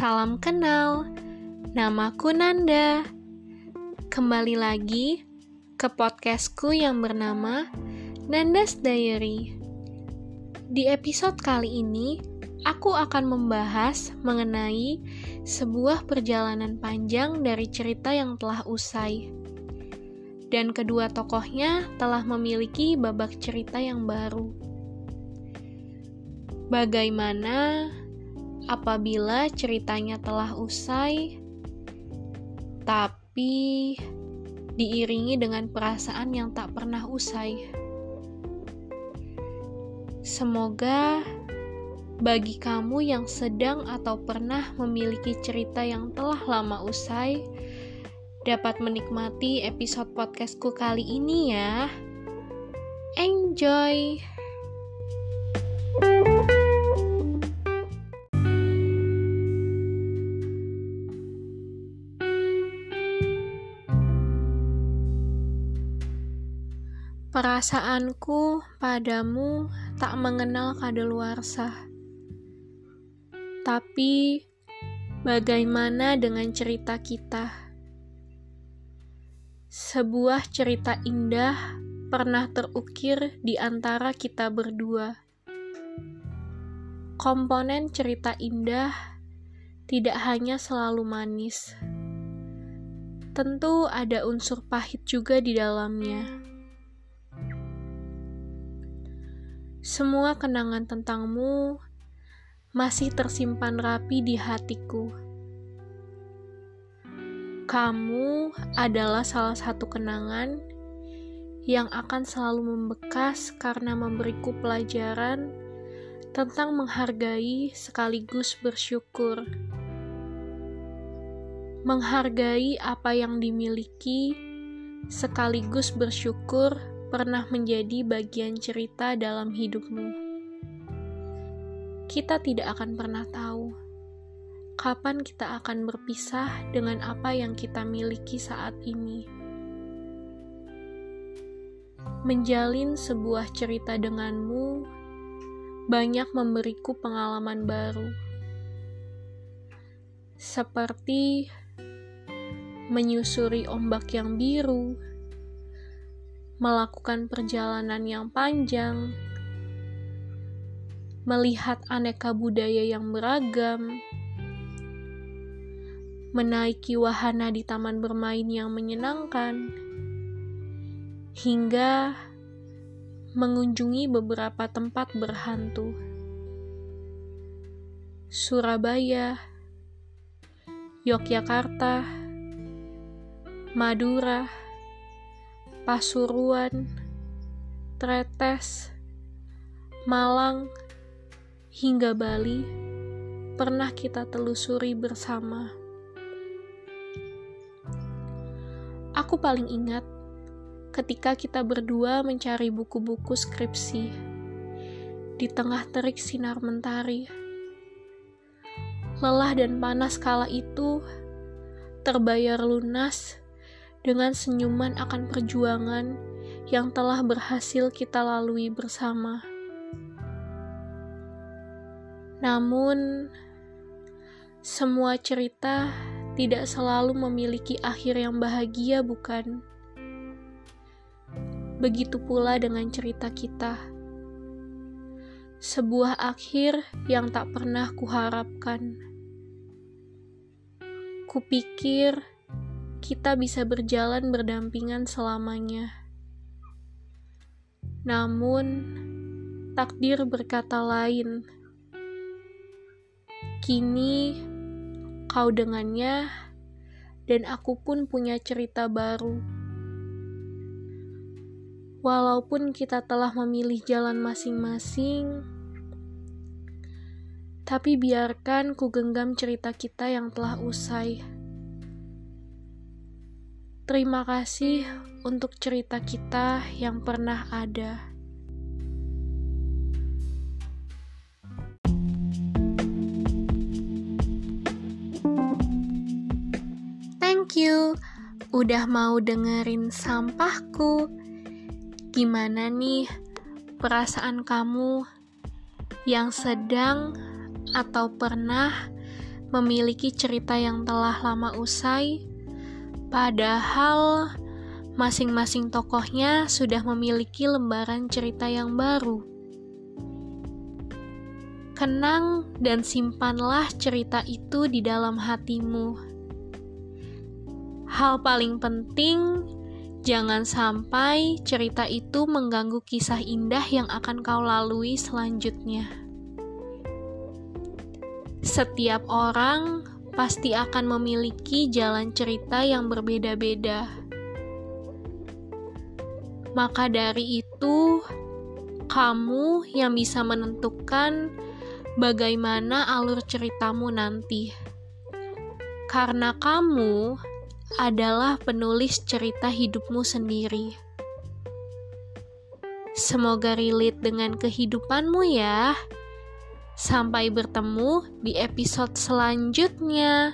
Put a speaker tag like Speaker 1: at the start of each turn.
Speaker 1: Salam kenal, namaku Nanda. Kembali lagi ke podcastku yang bernama Nanda's Diary. Di episode kali ini, aku akan membahas mengenai sebuah perjalanan panjang dari cerita yang telah usai. Dan kedua tokohnya telah memiliki babak cerita yang baru. Bagaimana apabila ceritanya telah usai, tapi diiringi dengan perasaan yang tak pernah usai? Semoga bagi kamu yang sedang atau pernah memiliki cerita yang telah lama usai, dapat menikmati episode podcastku kali ini ya. Enjoy! Perasaanku padamu tak mengenal kadaluarsa. Tapi bagaimana dengan cerita kita? Sebuah cerita indah pernah terukir di antara kita berdua. Komponen cerita indah tidak hanya selalu manis. Tentu ada unsur pahit juga di dalamnya. Semua kenangan tentangmu masih tersimpan rapi di hatiku kamu adalah salah satu kenangan yang akan selalu membekas karena memberiku pelajaran tentang menghargai sekaligus bersyukur. Menghargai apa yang dimiliki sekaligus bersyukur pernah menjadi bagian cerita dalam hidupmu. Kita tidak akan pernah tahu kapan kita akan berpisah dengan apa yang kita miliki saat ini. Menjalin sebuah cerita denganmu banyak memberiku pengalaman baru, seperti menyusuri ombak yang biru, melakukan perjalanan yang panjang, melihat aneka budaya yang beragam menaiki wahana di taman bermain yang menyenangkan, hingga mengunjungi beberapa tempat berhantu. Surabaya, Yogyakarta, Madura, Pasuruan, Tretes, Malang, hingga Bali pernah kita telusuri bersama. Aku paling ingat ketika kita berdua mencari buku-buku skripsi di tengah terik sinar mentari. Lelah dan panas kala itu terbayar lunas dengan senyuman akan perjuangan yang telah berhasil kita lalui bersama. Namun, semua cerita tidak selalu memiliki akhir yang bahagia, bukan? Begitu pula dengan cerita kita. Sebuah akhir yang tak pernah kuharapkan. Kupikir kita bisa berjalan berdampingan selamanya. Namun, takdir berkata lain. Kini, kau dengannya, dan aku pun punya cerita baru. Walaupun kita telah memilih jalan masing-masing, tapi biarkan ku genggam cerita kita yang telah usai. Terima kasih untuk cerita kita yang pernah ada. Thank you udah mau dengerin sampahku. Gimana nih perasaan kamu yang sedang atau pernah memiliki cerita yang telah lama usai, padahal masing-masing tokohnya sudah memiliki lembaran cerita yang baru. Kenang dan simpanlah cerita itu di dalam hatimu. Hal paling penting, jangan sampai cerita itu mengganggu kisah indah yang akan kau lalui selanjutnya. Setiap orang pasti akan memiliki jalan cerita yang berbeda-beda. Maka dari itu, kamu yang bisa menentukan bagaimana alur ceritamu nanti. Karena kamu adalah penulis cerita hidupmu sendiri. Semoga relate dengan kehidupanmu ya. Sampai bertemu di episode selanjutnya.